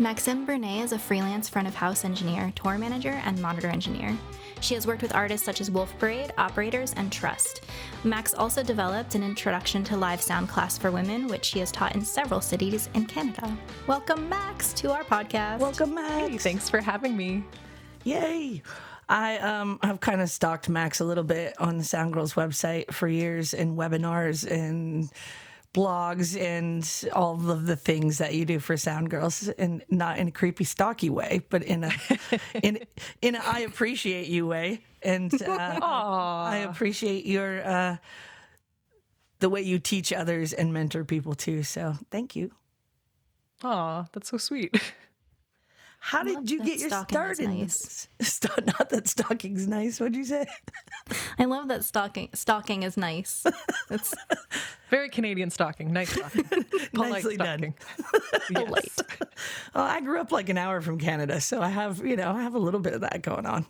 Maxime Bernet is a freelance front of house engineer, tour manager, and monitor engineer. She has worked with artists such as Wolf Parade, Operators, and Trust. Max also developed an introduction to live sound class for women, which she has taught in several cities in Canada. Welcome, Max, to our podcast. Welcome, Max. Hey, thanks for having me. Yay. I um have kind of stalked Max a little bit on the Sound Girls website for years in webinars and blogs and all of the things that you do for Sound Girls, and not in a creepy, stalky way, but in a in in a I appreciate you way, and uh, I appreciate your uh, the way you teach others and mentor people too. So thank you. Aw, that's so sweet. How did love you get your stalking start in nice. this? St- Not that stocking's nice. What'd you say? I love that stocking. Stocking is nice. It's Very Canadian stocking. Nice stocking. Polite Nicely done. stalking. polite. Well, I grew up like an hour from Canada, so I have, you know, I have a little bit of that going on.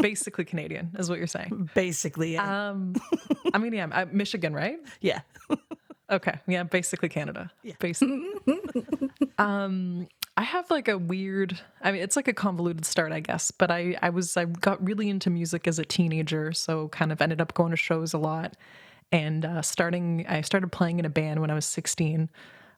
Basically Canadian is what you're saying. Basically, yeah. Um, I mean, yeah, uh, Michigan, right? yeah. Okay, yeah, basically Canada. Yeah. Basically. um, I have like a weird. I mean, it's like a convoluted start, I guess. But I, I was, I got really into music as a teenager, so kind of ended up going to shows a lot, and uh, starting. I started playing in a band when I was 16.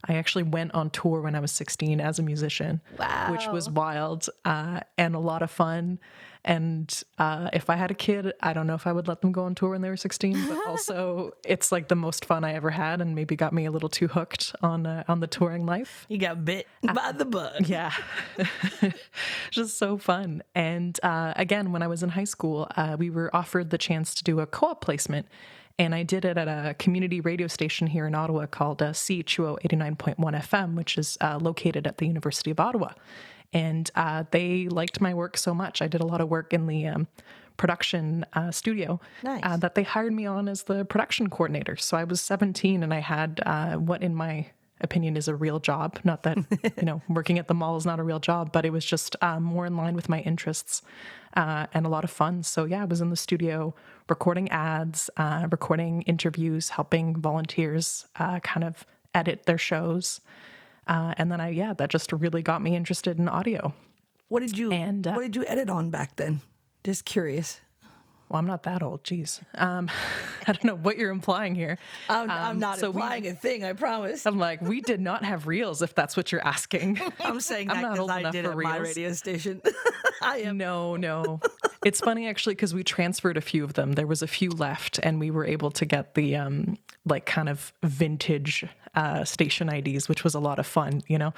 I actually went on tour when I was 16 as a musician, which was wild uh, and a lot of fun. And uh, if I had a kid, I don't know if I would let them go on tour when they were 16. But also, it's like the most fun I ever had, and maybe got me a little too hooked on uh, on the touring life. You got bit by the bug. Yeah, just so fun. And uh, again, when I was in high school, uh, we were offered the chance to do a co-op placement, and I did it at a community radio station here in Ottawa called uh, CHUO 89.1 FM, which is uh, located at the University of Ottawa. And uh, they liked my work so much. I did a lot of work in the um, production uh, studio Nice. uh, that they hired me on as the production coordinator. So I was 17 and I had uh, what, in my opinion, is a real job. Not that, you know, working at the mall is not a real job, but it was just um, more in line with my interests uh, and a lot of fun. So yeah, I was in the studio recording ads, uh, recording interviews, helping volunteers uh, kind of edit their shows. Uh, and then I, yeah, that just really got me interested in audio. What did you And, uh, What did you edit on back then? Just curious. Well, I'm not that old. Jeez. Um, I don't know what you're implying here. I'm, I'm Um, not so we- implying a thing. I promise. I'm like, we did not have reels, if that's what you're asking. I'm saying I'm that because I did for at my radio station. I am. No, no. It's funny actually because we transferred a few of them. There was a few left, and we were able to get the um, like kind of vintage uh, station IDs, which was a lot of fun. You know,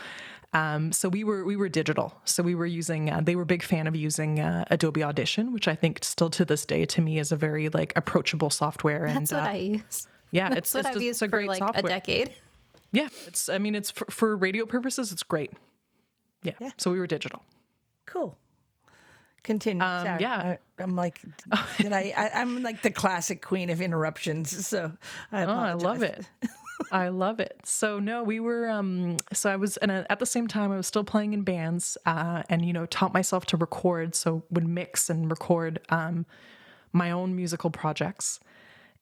um, so we were we were digital. So we were using. Uh, they were a big fan of using uh, Adobe Audition, which I think still to this day to me is a very like approachable software. And That's what uh, I use. yeah, That's it's what it's I've just- used it's a for great like a decade. Yeah, it's. I mean, it's for, for radio purposes. It's great. Yeah. Yeah. So we were digital. Cool. Continue. Sorry. Um, yeah. I, am like, did I, I? I'm like the classic queen of interruptions. So I Oh, I love it. I love it. So no, we were. Um, so I was, and at the same time, I was still playing in bands, uh, and you know, taught myself to record. So would mix and record um, my own musical projects.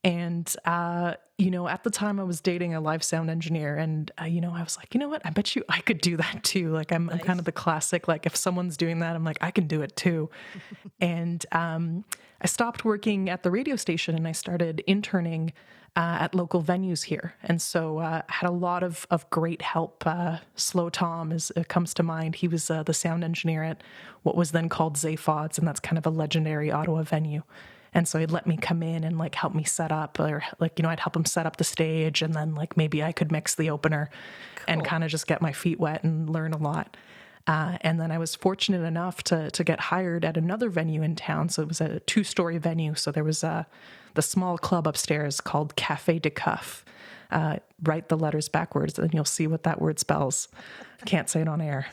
And uh, you know, at the time, I was dating a live sound engineer, and uh, you know, I was like, you know what? I bet you I could do that too. Like, I'm, I'm kind of the classic. Like, if someone's doing that, I'm like, I can do it too. and um, I stopped working at the radio station, and I started interning uh, at local venues here. And so uh, I had a lot of, of great help. Uh, Slow Tom is, uh, comes to mind. He was uh, the sound engineer at what was then called Zaphod's, and that's kind of a legendary Ottawa venue. And so he'd let me come in and like help me set up, or like, you know, I'd help him set up the stage, and then like maybe I could mix the opener and kind of just get my feet wet and learn a lot. Uh, and then I was fortunate enough to to get hired at another venue in town. So it was a two story venue. So there was a the small club upstairs called Cafe Dekcuf. Uh, write the letters backwards, and you'll see what that word spells. Can't say it on air,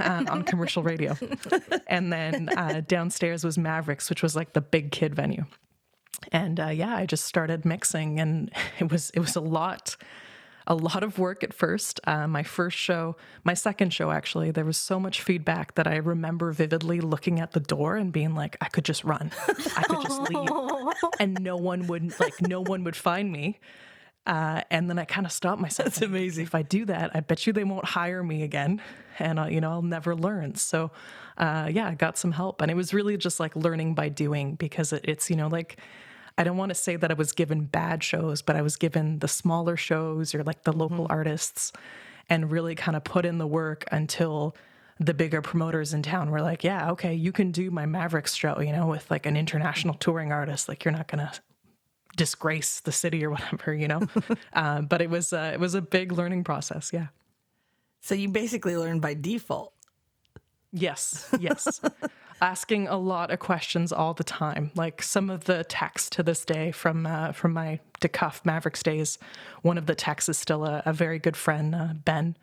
uh, on commercial radio. and then uh, downstairs was Mavericks, which was like the big kid venue. And uh, yeah, I just started mixing, and it was it was a lot a lot of work at first. Uh, my first show, my second show actually, there was so much feedback that I remember vividly looking at the door and being like, I could just run, I could just leave, and no one would like, no one would find me. Uh, and then I kind of stopped myself. That's amazing. If I do that, I bet you they won't hire me again, and uh, you know I'll never learn. So, uh, yeah, I got some help, and it was really just like learning by doing because it, it's you know like I don't want to say that I was given bad shows, but I was given the smaller shows or like the local mm-hmm. artists, and really kind of put in the work until the bigger promoters in town were like, yeah, okay, you can do my Mavericks show, you know, with like an international touring artist. Like you're not gonna disgrace the city or whatever, you know. uh, but it was uh, it was a big learning process. Yeah. So you basically learned by default. Yes. Yes. Asking a lot of questions all the time. Like some of the texts to this day from uh, from my Dekcuf Mavericks days. One of the texts is still a, a very good friend, uh, Ben,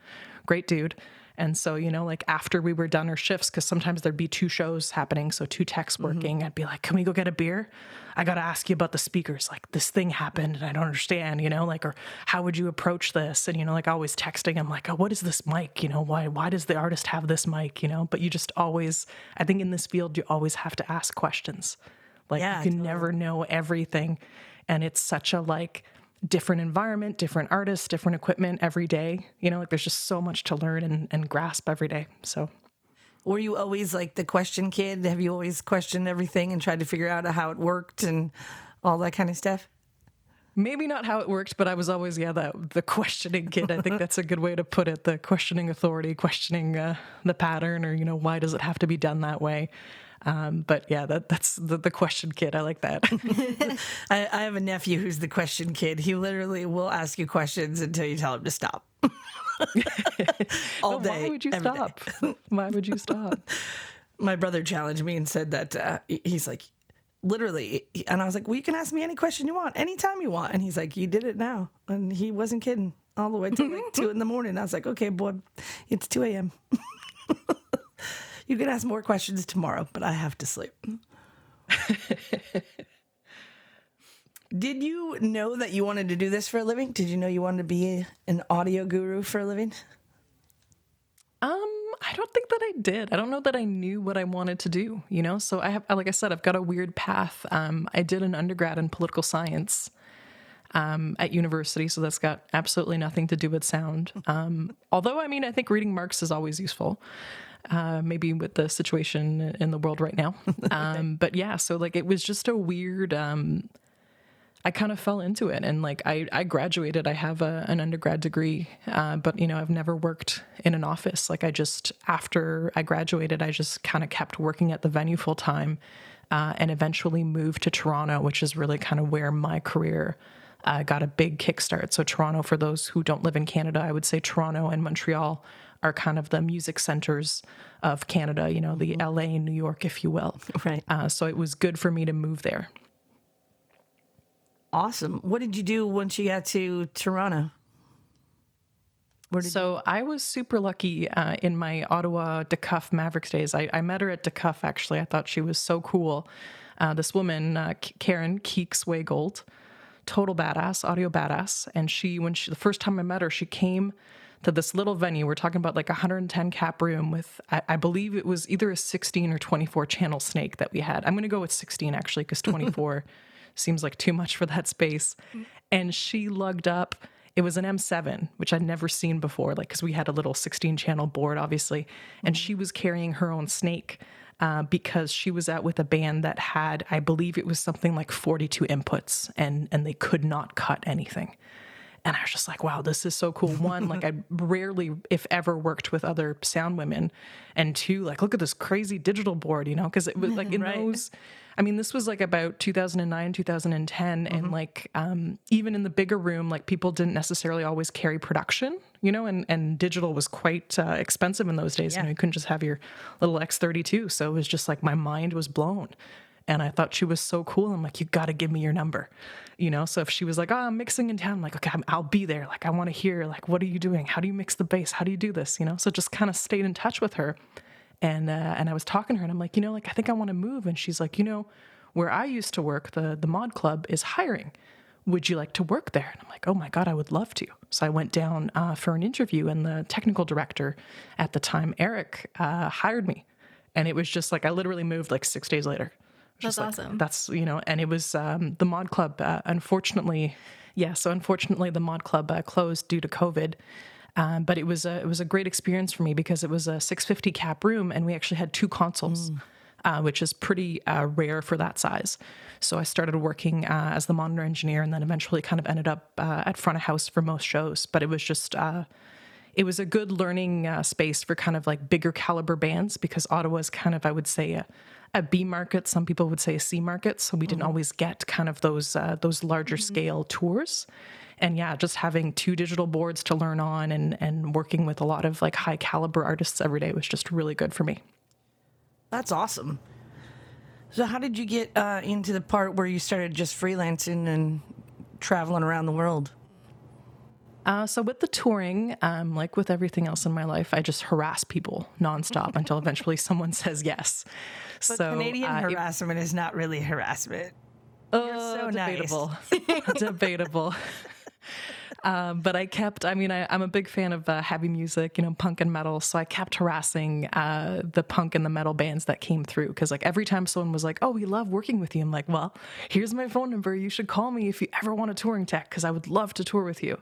great dude. And so, you know, like after we were done our shifts, because sometimes there'd be two shows happening, so two techs mm-hmm. working, mm-hmm. I'd be like, can we go get a beer? I got to ask you about the speakers. Like, this thing happened and I don't understand, you know, like, or how would you approach this? And, you know, like always texting him, like, oh, what is this mic? You know, why, why does the artist have this mic? You know, but you just always, I think in this field, you always have to ask questions. Like, yeah, you can totally. never know everything. And it's such a like, different environment, different artists, different equipment every day. You know, like there's just so much to learn and, and grasp every day. So were you always like the question kid? Have you always questioned everything and tried to figure out how it worked and all that kind of stuff? Maybe not how it worked, but I was always yeah that the questioning kid. I think that's a good way to put it. The questioning authority, questioning uh, the pattern, or you know why does it have to be done that way? Um, but yeah, that, that's the, the question kid. I like that. I, I, have a nephew who's the question kid. He literally will ask you questions until you tell him to stop. All day. Why would you stop? Why would you stop? My brother challenged me and said that uh, he's like, literally, and I was like, well, you can ask me any question you want, anytime you want. And he's like, you did it now. And he wasn't kidding all the way till like two in the morning. I was like, okay, boy, it's 2 a.m. You can ask more questions tomorrow, but I have to sleep. Did you know that you wanted to do this for a living? Did you know you wanted to be an audio guru for a living? Um, I don't think that I did. I don't know that I knew what I wanted to do, you know? So I have like I said, I've got a weird path. Um, I did an undergrad in political science um, at university, so that's got absolutely nothing to do with sound. Um, although, I mean, I think reading Marx is always useful uh, maybe with the situation in the world right now. Um, but yeah, so like it was just a weird. Um, I kind of fell into it, and like I, I graduated. I have a, an undergrad degree, uh, but you know I've never worked in an office. Like I just after I graduated, I just kind of kept working at the venue full time, uh, and eventually moved to Toronto, which is really kind of where my career uh, got a big kickstart. So Toronto, for those who don't live in Canada, I would say Toronto and Montreal are kind of the music centers of Canada, you know, the. LA and New York, if you will. Right. Uh, so it was good for me to move there. Awesome. What did you do once you got to Toronto? so you- I was super lucky uh, in my Ottawa Dekcuf Mavericks days. I, I, met her at Dekcuf, actually. I thought she was so cool. Uh, this woman, uh, Karen Keeks Waygold, total badass, audio badass. And she, when she, the first time I met her, she came to this little venue. We're talking about like a 110 cap room with, I, I, believe it was either a 16 or 24 channel snake that we had. I'm going to go with 16 actually, because 24 seems like too much for that space. And she lugged up. It was an M7, which I'd never seen before, like, because we had a little 16 channel board, obviously. And mm-hmm. she was carrying her own snake. Uh, because she was out with a band that had, I believe it was something like 42 inputs, and and they could not cut anything. And I was just like, wow, this is so cool. One, like I rarely, if ever, worked with other sound women. And two, like, look at this crazy digital board, you know, because it was like in right. those, I mean, this was like about 2009, 2010. Mm-hmm. And like, um, even in the bigger room, like people didn't necessarily always carry production, you know, and, and digital was quite uh, expensive in those days. Yeah. You know, you couldn't just have your little X32. So it was just like my mind was blown and I thought she was so cool. I'm like, you got to give me your number, you know. So if she was like, oh, I'm mixing in town, I'm like, okay, I'll be there. Like, I want to hear, like, what are you doing? How do you mix the bass? How do you do this? You know. So just kind of stayed in touch with her, and uh, and I was talking to her, and I'm like, you know, like I think I want to move, and she's like, you know, where I used to work, the the mod club is hiring. Would you like to work there? And I'm like, oh my god, I would love to. So I went down uh, for an interview, and the technical director at the time, Eric, uh, hired me, and it was just like I literally moved like six days later. That's like, awesome. That's you know, and it was um, the Mod Club. Uh, unfortunately, yeah. So unfortunately, the mod club uh, closed due to COVID. Um, but it was a it was a great experience for me because it was a 650 cap room, and we actually had two consoles, mm. Uh, which is pretty uh, rare for that size. So I started working uh, as the monitor engineer, and then eventually kind of ended up uh, at front of house for most shows. But it was just uh, it was a good learning space for kind of like bigger caliber bands because Ottawa is kind of I would say a, a B market. Some people would say a C market. So we didn't mm-hmm. always get kind of those those larger mm-hmm. scale tours and yeah, just having two digital boards to learn on and and working with a lot of like high caliber artists every day was just really good for me. That's awesome. So how did you get uh, into the part where you started just freelancing and traveling around the world? Uh, so with the touring, um, like with everything else in my life, I just harass people nonstop until eventually someone says yes. But so Canadian uh, harassment it, is not really harassment. Oh, so debatable. Nice. debatable. Um, but I kept, I mean, I, am a big fan of uh, heavy music, you know, punk and metal. So I kept harassing uh, the punk and the metal bands that came through. Cause like every time someone was like, oh, we love working with you, I'm like, well, here's my phone number. You should call me if you ever want a touring tech, cause I would love to tour with you.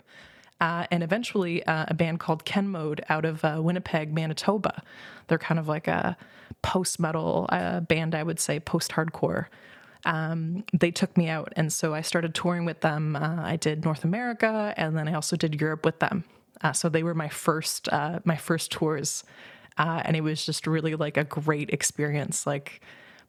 Uh, and eventually, uh, a band called Ken Mode out of uh, Winnipeg, Manitoba. They're kind of like a post metal uh, band, I would say, post hardcore um, they took me out. And so I started touring with them. Uh, I did North America and then I also did Europe with them. Uh, so they were my first, uh, my first tours. Uh, and it was just really like a great experience, like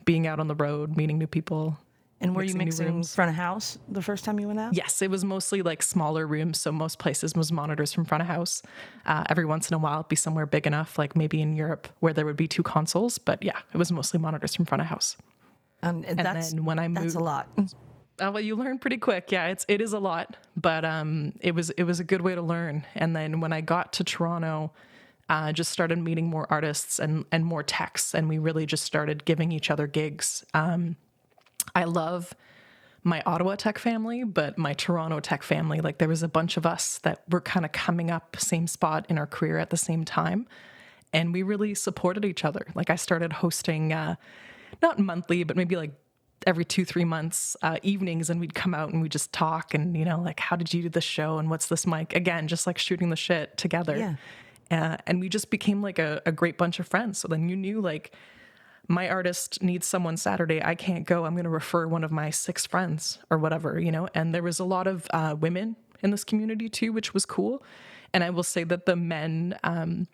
being out on the road, meeting new people. And were you mixing front of house the first time you went out? Yes, it was mostly like smaller rooms. So most places was monitors from front of house. Uh, every once in a while, it'd be somewhere big enough, like maybe in Europe, where there would be two consoles. But yeah, it was mostly monitors from front of house. Um, and, and then when I moved, that's a lot. Uh, well, you learn pretty quick. Yeah, it's it is a lot, but um, it was it was a good way to learn. And then when I got to Toronto, uh, just started meeting more artists and and more techs, and we really just started giving each other gigs. Um, I love my Ottawa tech family, but my Toronto tech family. Like there was a bunch of us that were kind of coming up same spot in our career at the same time, and we really supported each other. Like I started hosting. Uh, not monthly, but maybe like every two three months uh, evenings and we'd come out and we just talk and you know like how did you do the show? And what's this mic? Again just like shooting the shit together. Yeah. Uh, and we just became like a, a great bunch of friends. So then you knew like my artist needs someone saturday. I can't go. I'm going to refer one of my six friends or whatever you know? And there was a lot of uh, women in this community too which was cool. And i will say that the men um,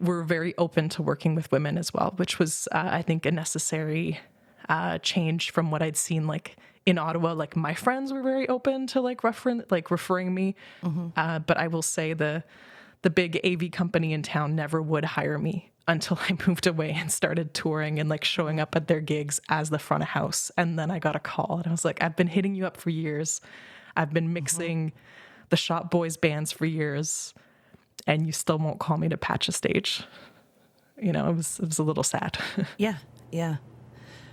were very open to working with women as well, which was, uh, I think, a necessary uh, change from what I'd seen like in Ottawa. Like my friends were very open to like referring like referring me, mm-hmm. uh, but I will say the the big AV company in town never would hire me until I moved away and started touring and like showing up at their gigs as the front of house. And then I got a call and I was like, I've been hitting you up for years. I've been mixing mm-hmm. the Shop Boys bands for years and you still won't call me to patch a stage. You know, it was it was a little sad. yeah, yeah.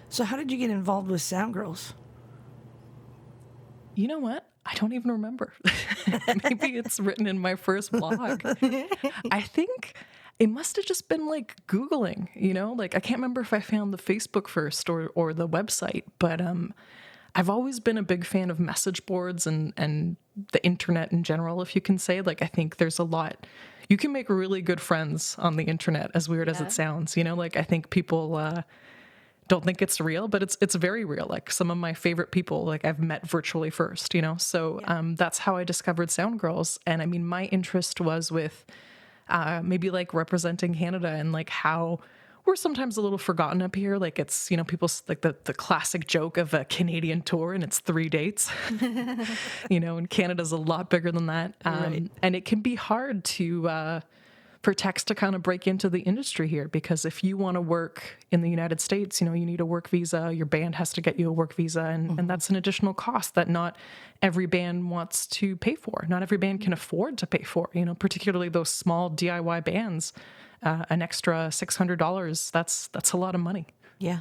So how did you get involved with Sound Girls? You know what? I don't even remember. Maybe it's written in my first blog. I think it must have just been like Googling, you know? Like I can't remember if I found the Facebook first or or the website, but um I've always been a big fan of message boards and and the internet in general, if you can say. Like I think there's a lot you can make really good friends on the internet, as weird yeah. as it sounds. You know, like I think people uh, don't think it's real, but it's it's very real. Like some of my favorite people, like I've met virtually first. You know, so yeah. um, that's how I discovered Sound Girls. And I mean, my interest was with uh, maybe like representing Canada and like how we're sometimes a little forgotten up here. Like it's, you know, people like the, the classic joke of a Canadian tour and it's three dates, you know, and Canada's a lot bigger than that. Um, right. And it can be hard to, uh, for techs to kind of break into the industry here because if you want to work in the United States, you know, you need a work visa, your band has to get you a work visa, and, mm-hmm. and that's an additional cost that not every band wants to pay for. Not every band can afford to pay for, you know, particularly those small DIY bands uh, an extra six hundred dollars. That's that's a lot of money. Yeah,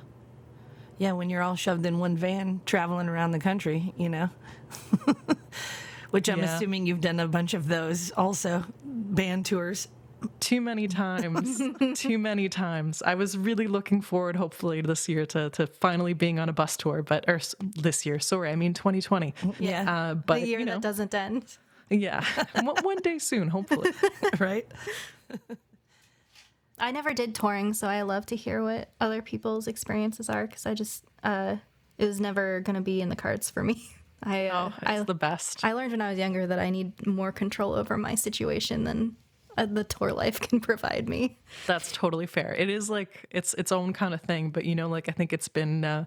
yeah. When you're all shoved in one van traveling around the country, you know. Which I'm yeah. assuming you've done a bunch of those also band tours. too many times. too many times. I was really looking forward, hopefully, this year to to finally being on a bus tour, but or this year. Sorry, I mean 2020. Yeah. Uh, but the year you know, that doesn't end. yeah, one, one day soon, hopefully. right? I never did touring, so I love to hear what other people's experiences are because I just uh, it was never going to be in the cards for me. I uh, Oh, it's I, the best. I learned when I was younger that I need more control over my situation than uh, the tour life can provide me. That's totally fair. It is like it's its own kind of thing, but you know, like I think it's been. Uh,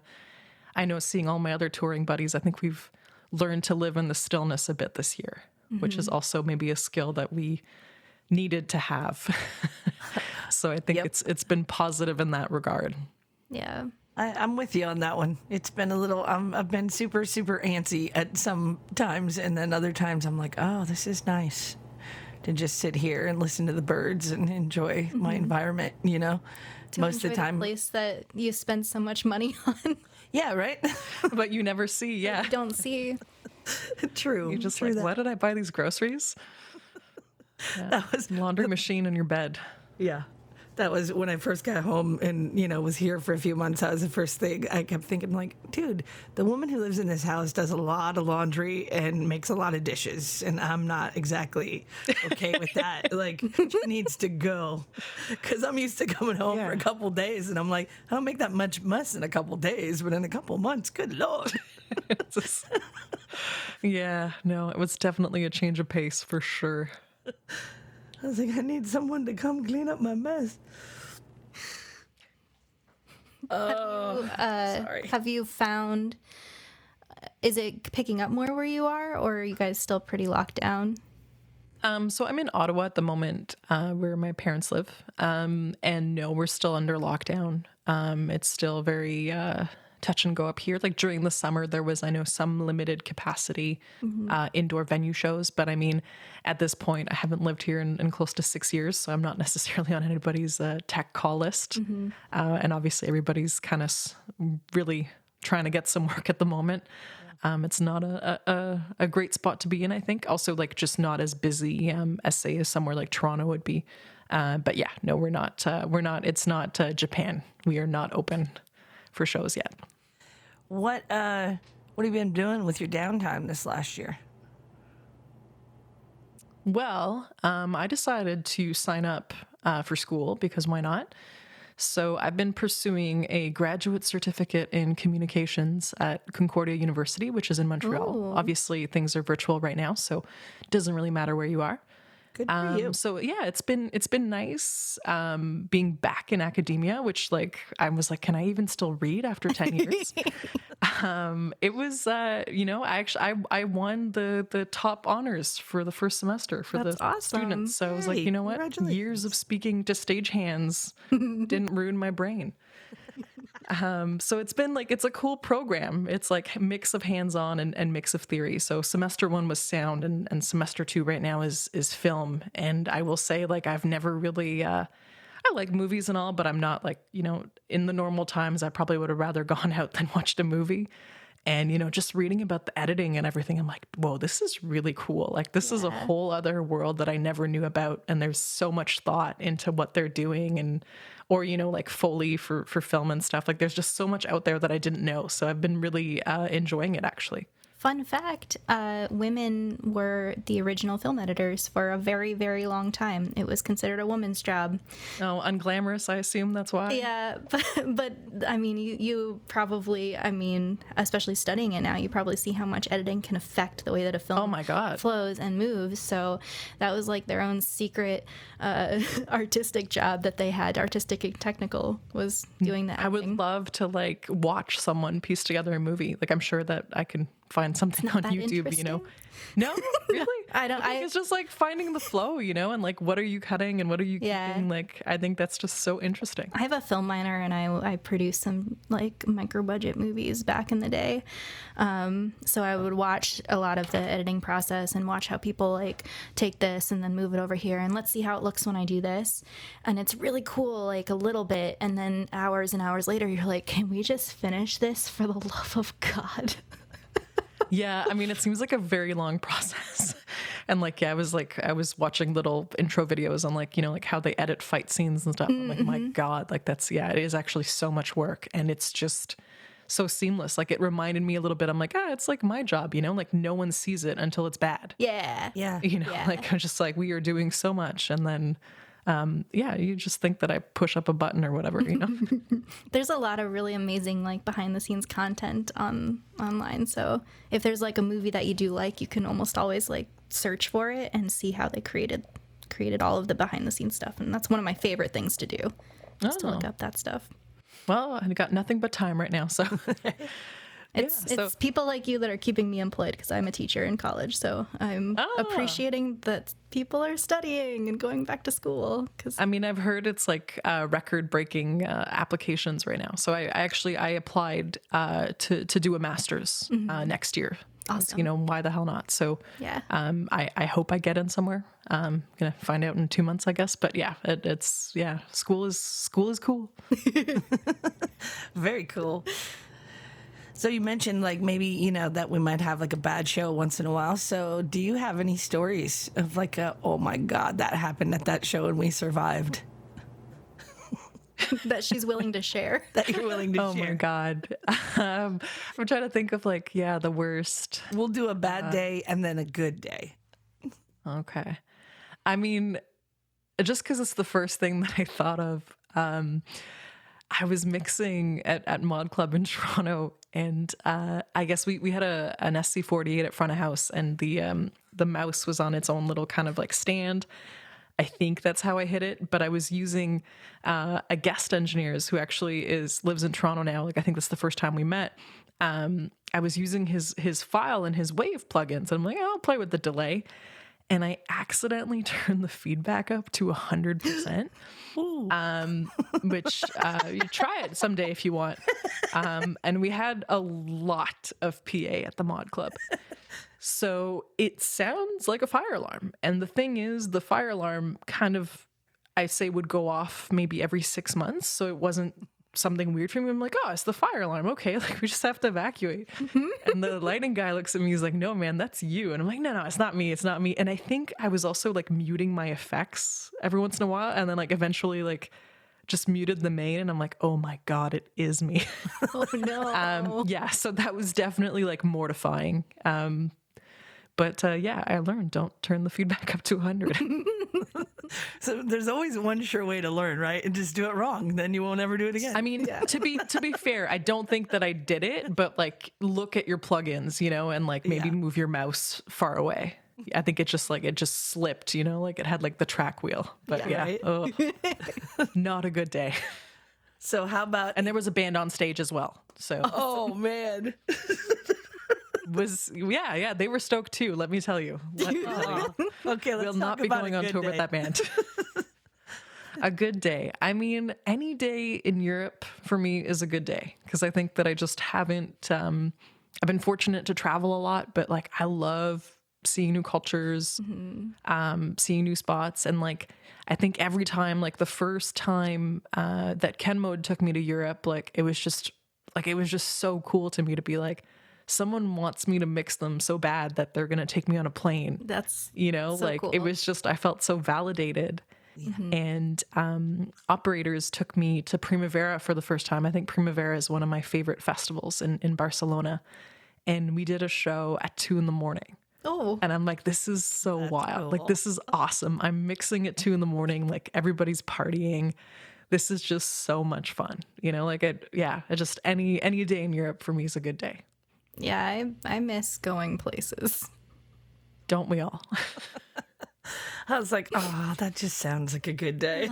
I know seeing all my other touring buddies, I think we've learned to live in the stillness a bit this year, which is also maybe a skill that we needed to have. so I think Yep. it's it's been positive in that regard. Yeah. I, I'm with you on that one. It's been a little. Um, I've been super, super antsy at some times, and then other times I'm like, oh, this is nice to just sit here and listen to the birds and enjoy my environment. You know, To most of the time, place that you spend so much money on, yeah, right. but you never see, yeah. you don't see. True. You're just true like, that. why did I buy these groceries? That was Laundry machine in your bed. Yeah. That was when I first got home and, you know, was here for a few months. That was the first thing I kept thinking, like, dude, the woman who lives in this house does a lot of laundry and makes a lot of dishes. And I'm not exactly okay with that. like, she needs to go. Because I'm used to coming home for a couple days and I'm like, I don't make that much mess in a couple days, but in a couple months, good Lord. Yeah, no, it was definitely a change of pace for sure. I was like, I need someone to come clean up my mess. Sorry. Have you found? Is it picking up more where you are, or are you guys still pretty locked down? Um, so I'm in Ottawa at the moment, uh, where my parents live. Um, and no, we're still under lockdown. Um, it's still very uh, touch and go up here. Like during the summer, there was, I know, some limited capacity uh, indoor venue shows. But I mean, at this point, I haven't lived here in, in close to six years, so I'm not necessarily on anybody's uh, tech call list. Uh, and obviously, everybody's kind of s- really trying to get some work at the moment. Um, it's not a, a, a- a great spot to be in, I think. Also, like just not as busy um, as say as somewhere like Toronto would be. Uh, but yeah, no, we're not. Uh, we're not. It's not uh, Japan. We are not open for shows yet. What, uh, what have you been doing with your downtime this last year? Well, um, I decided to sign up uh, for school because why not? So I've been pursuing a graduate certificate in communications at Concordia University, which is in Montreal. Obviously, things are virtual right now, so it doesn't really matter where you are. Good for you. Um, so yeah, it's been it's been nice um, being back in academia, which like I was like, can I even still read after ten years? um, it was uh, you know I actually I, I won the the top honors for the first semester for That's the awesome. students. So I was like, you know what, years of speaking to stage hands didn't ruin my brain. Um, so it's been like it's a cool program. It's like mix of hands-on and, and mix of theory. So semester one was sound, and, and semester two right now is is film. And I will say, like I've never really. Uh, I like movies and all, but I'm not like you know in the normal times I probably would have rather gone out than watched a movie. And you know, just reading about the editing and everything, I'm like, whoa, this is really cool. Like this is a whole other world that I never knew about, and there's so much thought into what they're doing and or you know like foley for for film and stuff. Like there's just so much out there that i didn't know so i've been really uh, enjoying it actually Fun fact uh, women were the original film editors for a very, very long time. It was considered a woman's job. oh unglamorous i assume that's why Yeah, but, but I mean, you, you probably, I mean, especially studying it now, you probably see how much editing can affect the way that a film Oh my God. flows and moves. So that was like their own secret uh, artistic job that they had, artistic and technical, was doing that. i would love to like watch someone piece together a movie like i'm sure that i can find something on youtube you know no really I don't- think I- it's just like finding the flow you know and like what are you cutting and what are you Yeah. keeping like i think that's just so interesting I have a film minor and I, I produced some like micro budget movies back in the day. Um, so I would watch a lot of the editing process and watch how people like take this and then move it over here and let's see how it looks when I do this. And it's really cool, like a little bit. And then hours and hours later, you're like, can we just finish this for the love of God? Yeah, I mean, it seems like a very long process. and like yeah, I was like I was watching little intro videos on like you know like how they edit fight scenes and stuff. I'm like my god, like that's yeah, it is actually so much work, and it's just so seamless. Like it reminded me a little bit. I'm like ah, it's like my job, you know, like no one sees it until it's bad. Yeah. Yeah. You know, Yeah. like I'm just like we are doing so much, and then. Um, yeah, you just think that I push up a button or whatever, you know? There's a lot of really amazing like behind the scenes content on online. So if there's like a movie that you do like, you can almost always like search for it and see how they created created all of the behind the scenes stuff. And that's one of my favorite things to do. Is to look Oh. up that stuff. well, I've got nothing but time right now, so It's Yeah, so- it's people like you that are keeping me employed because I'm a teacher in college. So I'm Ah. appreciating that people are studying and going back to school because I mean, I've heard it's like uh, record-breaking uh, applications right now. So I, I actually I applied uh, to to do a master's uh, next year. Awesome. You know why the hell not? So Yeah. um, I I hope I get in somewhere. Um, gonna find out in two months, I guess. But yeah, it, it's yeah, school is school is cool. Very cool. So you mentioned like maybe you know that we might have like a bad show once in a while. So do you have any stories of like a oh my god that happened at that show and we survived that she's willing to share. that you're willing to Oh share? Oh my god. um, I'm trying to think of like yeah the worst. We'll do a bad day and then a good day. Okay. I mean, just because it's the first thing that I thought of, um, I was mixing at, at Mod Club in Toronto, and uh, I guess we, we had a an SC48 at front of house, and the um, the mouse was on its own little kind of like stand. I think that's how I hit it, but I was using uh, a guest engineers who actually is lives in Toronto now. Like I think that's the first time we met. Um, I was using his his file and his wave plugins, and I'm like, oh, I'll play with the delay and I accidentally turned the feedback up to 100%, um, which uh, you try it someday if you want. Um, and we had a lot of PA at the mod club. So it sounds like a fire alarm. And the thing is, the fire alarm kind of, I say, would go off maybe every six months. So it wasn't something weird for me. I'm like, oh, it's the fire alarm. Okay, like we just have to evacuate. And the lighting guy looks at me. He's like, no, man, that's you. And I'm like, no, no, it's not me. It's not me. And I think I was also like muting my effects every once in a while, and then like eventually like just muted the main. And I'm like, oh my god, it is me. Oh no. um, yeah, so that was definitely like mortifying. Um, but uh, yeah, I learned don't turn the feedback up to 100. So there's always one sure way to learn, right? And just do it wrong, then you won't ever do it again. I mean, to be to be fair, I don't think that I did it, but like look at your plugins, you know, and like maybe Yeah. move your mouse far away. I think it just like it just slipped, you know, like it had like the track wheel. But yeah, right. not a good day. so how about And there was a band on stage as well. So oh man, was yeah, yeah, they were stoked too, let me tell you. Let me okay, talk not be about going on tour with that band. a good day. I mean, any day in Europe for me is a good day because I think that I just haven't. Um, I've been fortunate to travel a lot, but like I love seeing new cultures, um, seeing new spots, and like I think every time, like the first time uh, that Ken Mode took me to Europe, like it was just like it was just so cool to me to be like. Someone wants me to mix them so bad that they're gonna take me on a plane. That's you know So like it was just i felt so validated. And um, operators took me to primavera for the first time. I think primavera is one of my favorite festivals in, in barcelona. And we did a show at two in the morning. Oh. And i'm like this is so wild. Like this is awesome. I'm mixing at two in the morning like everybody's partying. This is just so much fun. You know like it yeah it just any any day in europe for me is a good day yeah. I I miss going places. don't we all I was like, oh, that just sounds like a good day.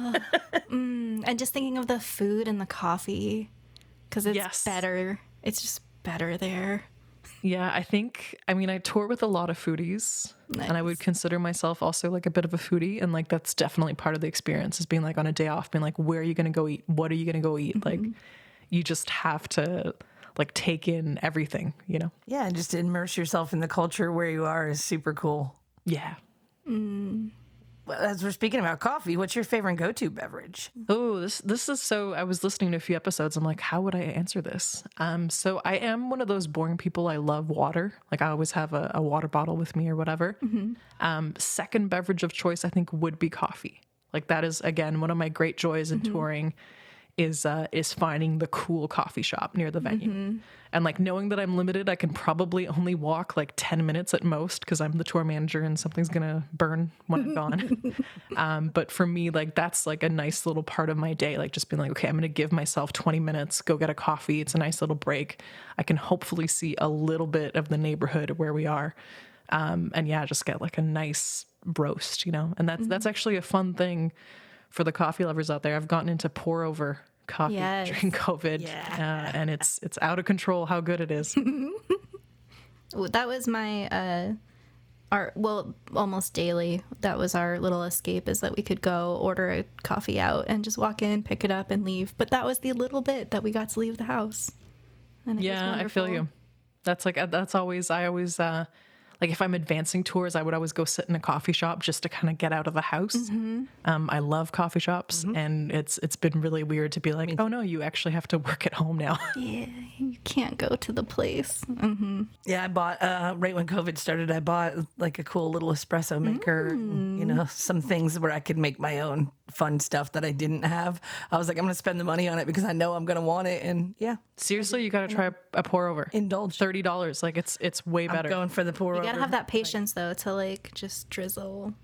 Mm, and just thinking of the food and the coffee because it's Yes. better. It's just better there. Yeah, I think I mean I tour with a lot of foodies and I would consider myself also like a bit of a foodie and like that's definitely part of the experience is being like on a day off being like where are you going to go eat? What are you going to go eat? Like mm-hmm. you just have to like take in everything, you know. yeah, and just immerse yourself in the culture where you are is super cool. Yeah. Well, as we're speaking about coffee, what's your favorite go-to beverage? Oh, this this is so. I was listening to a few episodes. I'm like, how would I answer this? Um, so I am one of those boring people. I love water. Like I always have a, a water bottle with me or whatever. Um, second beverage of choice, I think, would be coffee. Like that is again one of my great joys in touring is uh, is finding the cool coffee shop near the venue, and like knowing that I'm limited, I can probably only walk like ten minutes at most because I'm the tour manager and something's gonna burn when I'm gone. um, but for me, like that's like a nice little part of my day, like just being like, okay, I'm gonna give myself 20 minutes, go get a coffee. It's a nice little break. I can hopefully see a little bit of the neighborhood where we are, um, and yeah, just get like a nice roast, you know. And that's that's actually a fun thing for the coffee lovers out there. I've gotten into pour over coffee Yes. during COVID, Yeah. uh, and it's it's out of control how good it is. That was my uh our well almost daily. That was our little escape is that we could go order a coffee out and just walk in, pick it up and leave. But that was the little bit that we got to leave the house. And it was yeah, I feel you. That's like that's always I always uh like if I'm advancing tours, I would always go sit in a coffee shop just to kind of get out of the house. Mm-hmm. Um, I love coffee shops, and it's it's been really weird to be like, oh no, you actually have to work at home now. Yeah, you can't go to the place. Mm. Yeah, I bought uh, right when COVID started. I bought like a cool little espresso maker, and, you know, some things where I could make my own fun stuff that I didn't have. I was like, I'm going to spend the money on it because I know I'm going to want it, and yeah, Seriously, you got to try a pour over. indulge. Thirty dollars, like it's it's way I'm better. going for the pour over. Gotta have that patience though to like just drizzle.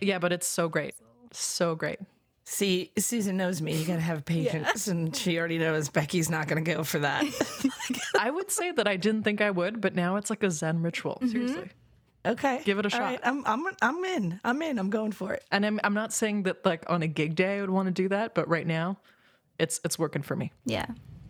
yeah, but it's so great, so great. See, Susan knows me. You got to have patience, and she already knows Becky's not going to go for that. I would say that I didn't think I would, but now it's like a Zen ritual. Mm-hmm. Seriously. okay, Give it a All shot. right, I'm, I'm, I'm in. I'm in. I'm going for it. And I'm I'm not saying that like on a gig day I would want to do that, but right now, it's it's working for me. Yeah.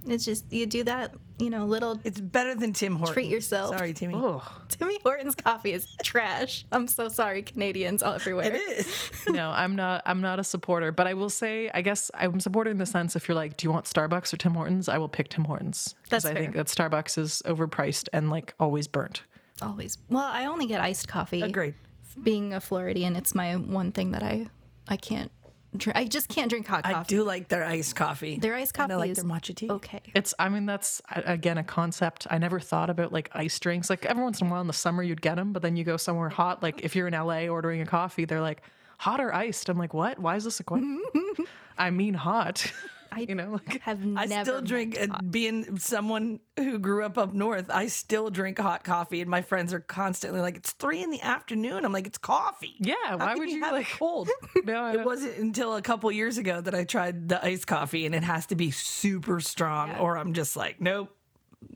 It's just you do that, you know, little It's better than Tim Hortons. Treat yourself. Sorry, Timmy. Oh Timmy Hortons coffee is trash. I'm so sorry, Canadians all everywhere. It is. no, I'm not I'm not a supporter, but I will say I guess I'm supporting in the sense if you're like, do you want Starbucks or Tim Hortons? I will pick Tim Hortons because I fair. think that Starbucks is overpriced and like always burnt. Always. Well, I only get iced coffee. Agreed. Being a Floridian, it's my one thing that I I can't drink. I just can't drink hot coffee. I do like their iced coffee. Their iced And coffee I like is their matcha tea. okay. It's I mean that's again a concept I never thought about like ice drinks. Like every once in a while in the summer you'd get them, but then you go somewhere hot. Like if you're in LA ordering a coffee, they're like hot or iced. I'm like, what? Why is this a question? I mean hot. you know, like Have I never still drink, uh, being someone who grew up up north, I still drink hot coffee, and my friends are constantly like, "It's three in the afternoon." I'm like, "It's coffee." yeah. How Why would you, have like? cold? No, I it wasn't until a couple years ago that I tried the iced coffee, and it has to be super strong, or I'm just like, "Nope,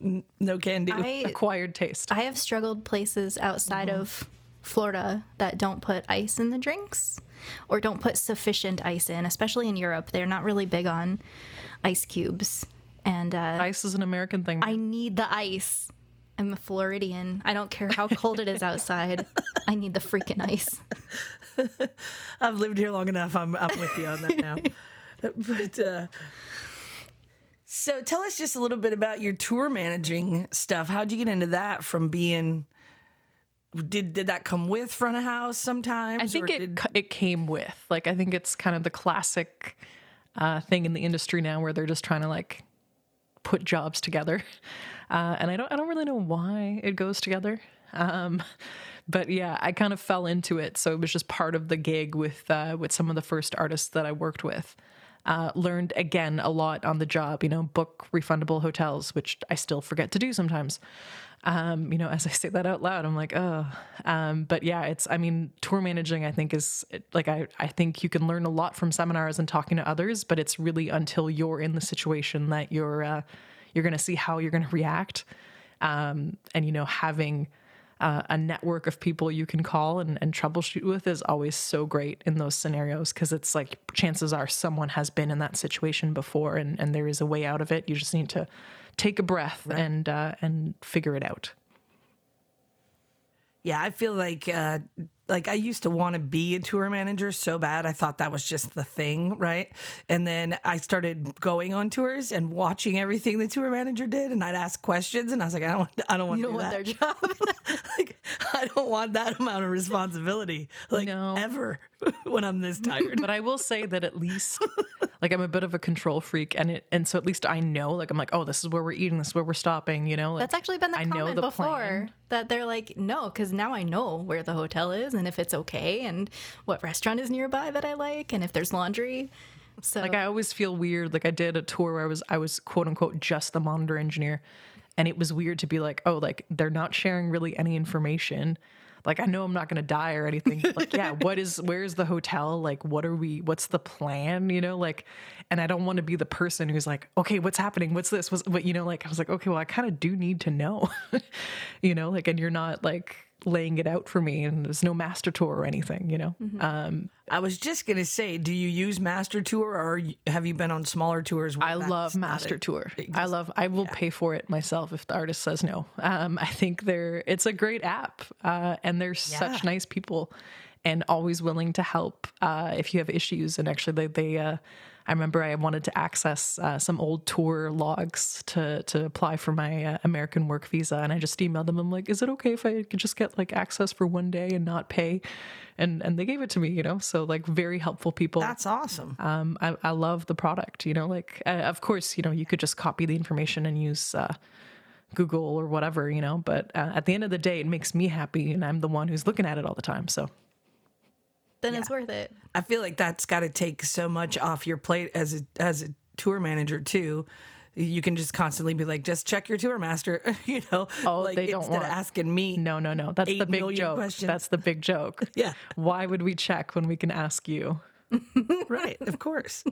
no can do." I acquired taste. I have struggled places outside Mm-hmm. of Florida that don't put ice in the drinks or don't put sufficient ice in, especially in Europe. They're not really big on ice cubes. And uh, Ice is an American thing. I need the ice. I'm a Floridian. I don't care how cold it is outside. I need the freaking ice. I've lived here long enough. I'm I'm with you on that now. but uh, so tell us just a little bit about your tour managing stuff. How'd you get into that from being? Did did that come with front of house sometimes? I think it did- it came with like I think it's kind of the classic uh, thing in the industry now where they're just trying to like put jobs together, uh, and I don't I don't really know why it goes together. Um, but yeah, I kind of fell into it, so it was just part of the gig with uh, with some of the first artists that I worked with. Uh, learned again a lot on the job, you know, book refundable hotels, which I still forget to do sometimes. Um, you know, as I say that out loud, I'm like, oh. Um, but yeah, it's, I mean, tour managing, I think is like, I, I think you can learn a lot from seminars and talking to others, but it's really until you're in the situation that you're, uh, you're going to see how you're going to react. Um, and, you know, having, uh, a network of people you can call and, and troubleshoot with is always so great in those scenarios because it's like chances are someone has been in that situation before and, and there is a way out of it. You just need to take a breath and uh, and figure it out. Yeah, I feel like uh, like I used to want to be a tour manager so bad. I thought that was just the thing, right? And then I started going on tours and watching everything the tour manager did, and I'd ask questions, and I was like, I don't, I don't want You to don't do want that. their job. like, I don't want that amount of responsibility, like No. ever, when I'm this tired. but I will say that at least like I'm a bit of a control freak and it and so at least I know like I'm like oh this is where we're eating this is where we're stopping you know like, That's actually been the I comment know the before plan. that they're like, no, because now I know where the hotel is and if it's okay and what restaurant is nearby that I like and if there's laundry. So Like I always feel weird. Like I did a tour where I was I was quote unquote just the monitor engineer, and it was weird to be like, oh, like they're not sharing really any information. Like I know I'm not gonna die or anything. Like yeah, what is where's the hotel? Like what are we? What's the plan? You know, like, and I don't want to be the person who's like, okay, what's happening? What's this? What's but you know, like I was like, okay, well, I kind of do need to know, you know, like, and you're not like laying it out for me, and there's no master tour or anything, you know. Um, I was just gonna say, do you use Master Tour, or have you been on smaller tours? I love Master a- Tour. I love. I will pay for it myself if the artist says no. Um, I think they're. It's a great app, uh, and they're such nice people, and always willing to help uh, if you have issues. And actually, they. they uh, I remember I wanted to access uh, some old tour logs to to apply for my uh, American work visa, and I just emailed them. I'm like, "Is it okay if I could just get like access for one day and not pay?" And and they gave it to me, you know. So like very helpful people. That's awesome. um, I, I love the product. You know, like uh, of course, you know, you could just copy the information and use uh, Google or whatever, you know. But uh, at the end of the day, it makes me happy, and I'm the one who's looking at it all the time. So then it's worth it. I feel like that's got to take so much off your plate as a as a tour manager too. You can just constantly be like, just check your tour master, you know. Oh, like they don't instead want- of asking me. no, no, no, that's the big joke. questions. That's the big joke. Yeah. Why would we check when we can ask you? right, of course.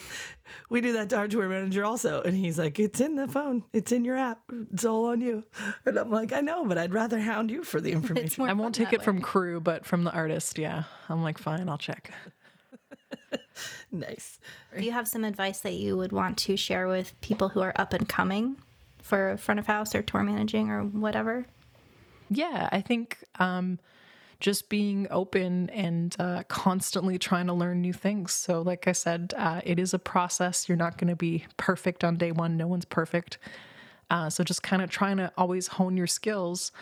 we do that to our tour manager also, and he's like, "It's in the phone. It's in your app. It's all on you." And I'm like, "I know, but I'd rather hound you for the information." I won't take that it from crew, but from the artist, yeah. I'm like, fine, I'll check. nice. Do you have some advice that you would want to share with people who are up and coming for front of house or tour managing or whatever? Yeah, I think um, just being open and uh, constantly trying to learn new things. So, like I said, uh, it is a process. You're not going to be perfect on day one. No one's perfect. Uh, so, just kind of trying to always hone your skills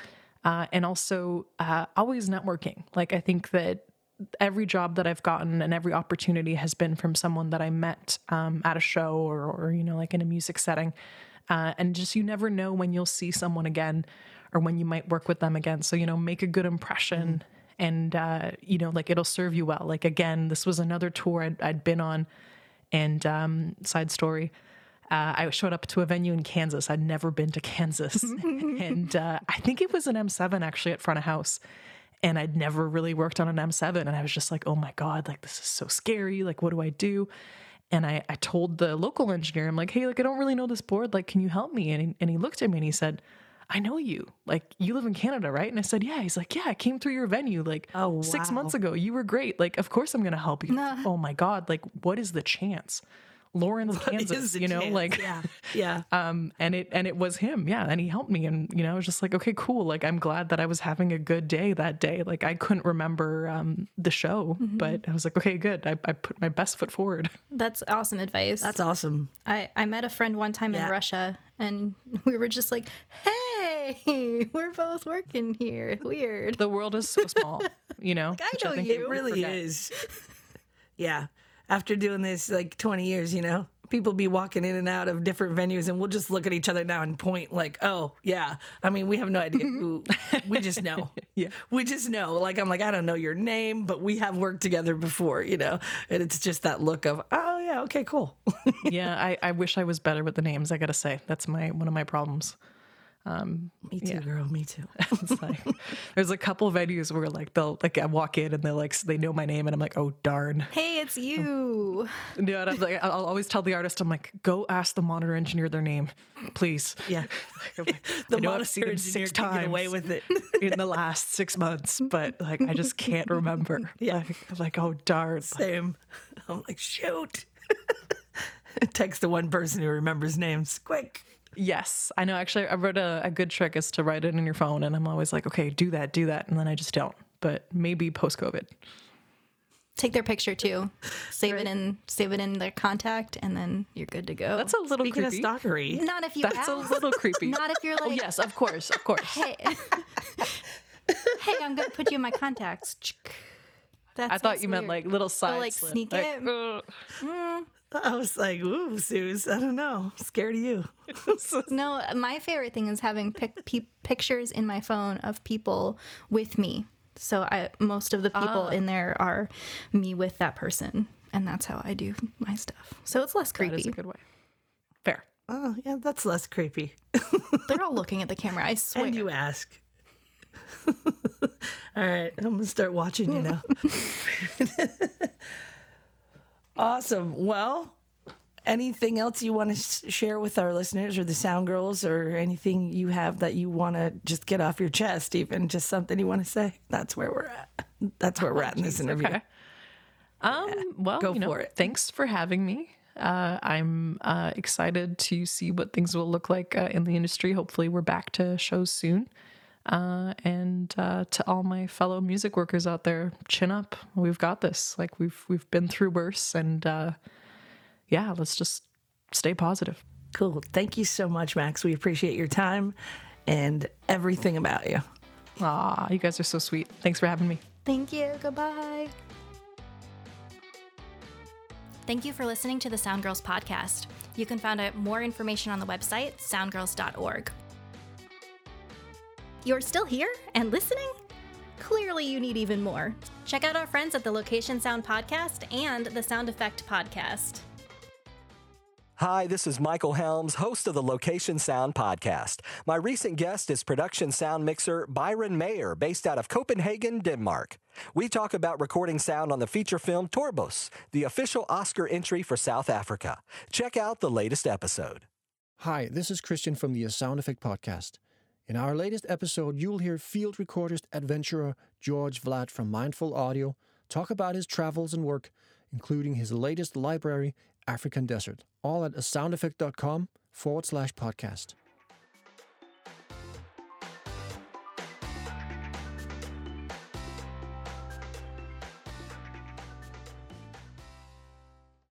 uh, and also uh, always networking. Like, I think that every job that I've gotten and every opportunity has been from someone that I met um, at a show or, or, you know, like in a music setting. Uh, and just you never know when you'll see someone again or when you might work with them again. So, you know, make a good impression and, uh, you know, like it'll serve you well. Like, again, this was another tour I'd, I'd been on. And um, side story, uh, I showed up to a venue in Kansas. I'd never been to Kansas. and uh, I think it was an M7 actually at front of house. And I'd never really worked on an M7. And I was just like, oh my God, like this is so scary. Like, what do I do? And I, I told the local engineer, I'm like, hey, like, I don't really know this board. Like, can you help me? And he, and he looked at me and he said, I know you. Like, you live in Canada, right? And I said, yeah. He's like, yeah, I came through your venue like Oh, six wow. months ago. You were great. Like, of course I'm going to help you. Oh my God. Like, what is the chance? Lawrence, What is Kansas, you know, chance? like, yeah, yeah. um, and it, and it was him. Yeah. And he helped me. And, you know, I was just like, okay, cool. Like, I'm glad that I was having a good day that day. Like, I couldn't remember, um, the show, but I was like, okay, good. I, I put my best foot forward. That's awesome advice. That's awesome. I, I met a friend one time Yeah. in Russia and we were just like, hey, we're both working here. Weird. The world is so small, you know? I know think you. It really forget. is. Yeah. After doing this like 20 years, you know, people be walking in and out of different venues and we'll just look at each other now and point like, oh, yeah. I mean, we have no idea who, we just know. Yeah. We just know. Like, I'm like, I don't know your name, but we have worked together before, you know? And it's just that look of, oh, yeah, okay, cool. yeah, I, I wish I was better with the names. I gotta say, that's my one of my problems. Um, me too, girl. Me too. It's like there's a couple venues where like they'll like I walk in and they like they know my name and I'm like, oh darn. Hey, it's you. Um, you know, and I'm like, I'll always tell the artist, I'm like, go ask the monitor engineer their name, please. Yeah. Like, The I know monitor engineer six times get away with it. in the last six months, but like I just can't remember. Yeah. like, I'm like oh darn. Same. I'm like, shoot. Text the one person who remembers names. Quick. Yes, I know. Actually, I wrote a, a good trick is to write it in your phone, and I'm always like, okay, do that, do that, and then I just don't. but maybe post COVID. Take their picture too. Save it in save it in their contact and then you're good to go. That's a little Speaking creepy. of stalkery, not if you That's ask. a little creepy. Not if you're oh like yes, of course, of course. hey Hey, I'm gonna put you in my contacts. That I thought sounds you meant like little side like, slip. sneak Like, it? ugh. Mm. I was like, "Ooh, Suze, I don't know, I'm scared of you." No, my favorite thing is having pic- pe- pictures in my phone of people with me. So I most of the people ah. in there are me with that person, and that's how I do my stuff. So it's less That is creepy. a good way. Fair. Oh, yeah, that's less creepy. They're all looking at the camera. I swear. And you ask. All right, I'm gonna start watching you now. awesome. Well, anything else you want to share with our listeners or the Sound Girls, or anything you have that you want to just get off your chest, even just something you want to say? That's where we're at. That's where we're at in this interview. Okay. Um, well, Go you know, for it. thanks for having me. Uh, I'm uh, excited to see what things will look like uh, in the industry. Hopefully, we're back to shows soon. Uh, and uh, to all my fellow music workers out there, chin up. We've got this. Like we've we've been through worse, and uh, yeah, let's just stay positive. Cool. Thank you so much, Max. We appreciate your time and everything about you. Ah, you guys are so sweet. Thanks for having me. Thank you. Goodbye. Thank you for listening to the Sound Girls podcast. You can find out more information on the website, soundgirls.org. You're still here and listening? Clearly, you need even more. Check out our friends at the Location Sound Podcast and the Sound Effect Podcast. Hi, this is Michael Helms, host of the Location Sound Podcast. My recent guest is production sound mixer Byron Mayer, based out of Copenhagen, Denmark. We talk about recording sound on the feature film Toorbos, the official Oscar entry for South Africa. Check out the latest episode. Hi, this is Christian from the Sound Effect Podcast. In our latest episode, you'll hear field recordist adventurer George Vlad from Mindful Audio talk about his travels and work, including his latest library, African Desert, all at soundeffect.com forward slash podcast.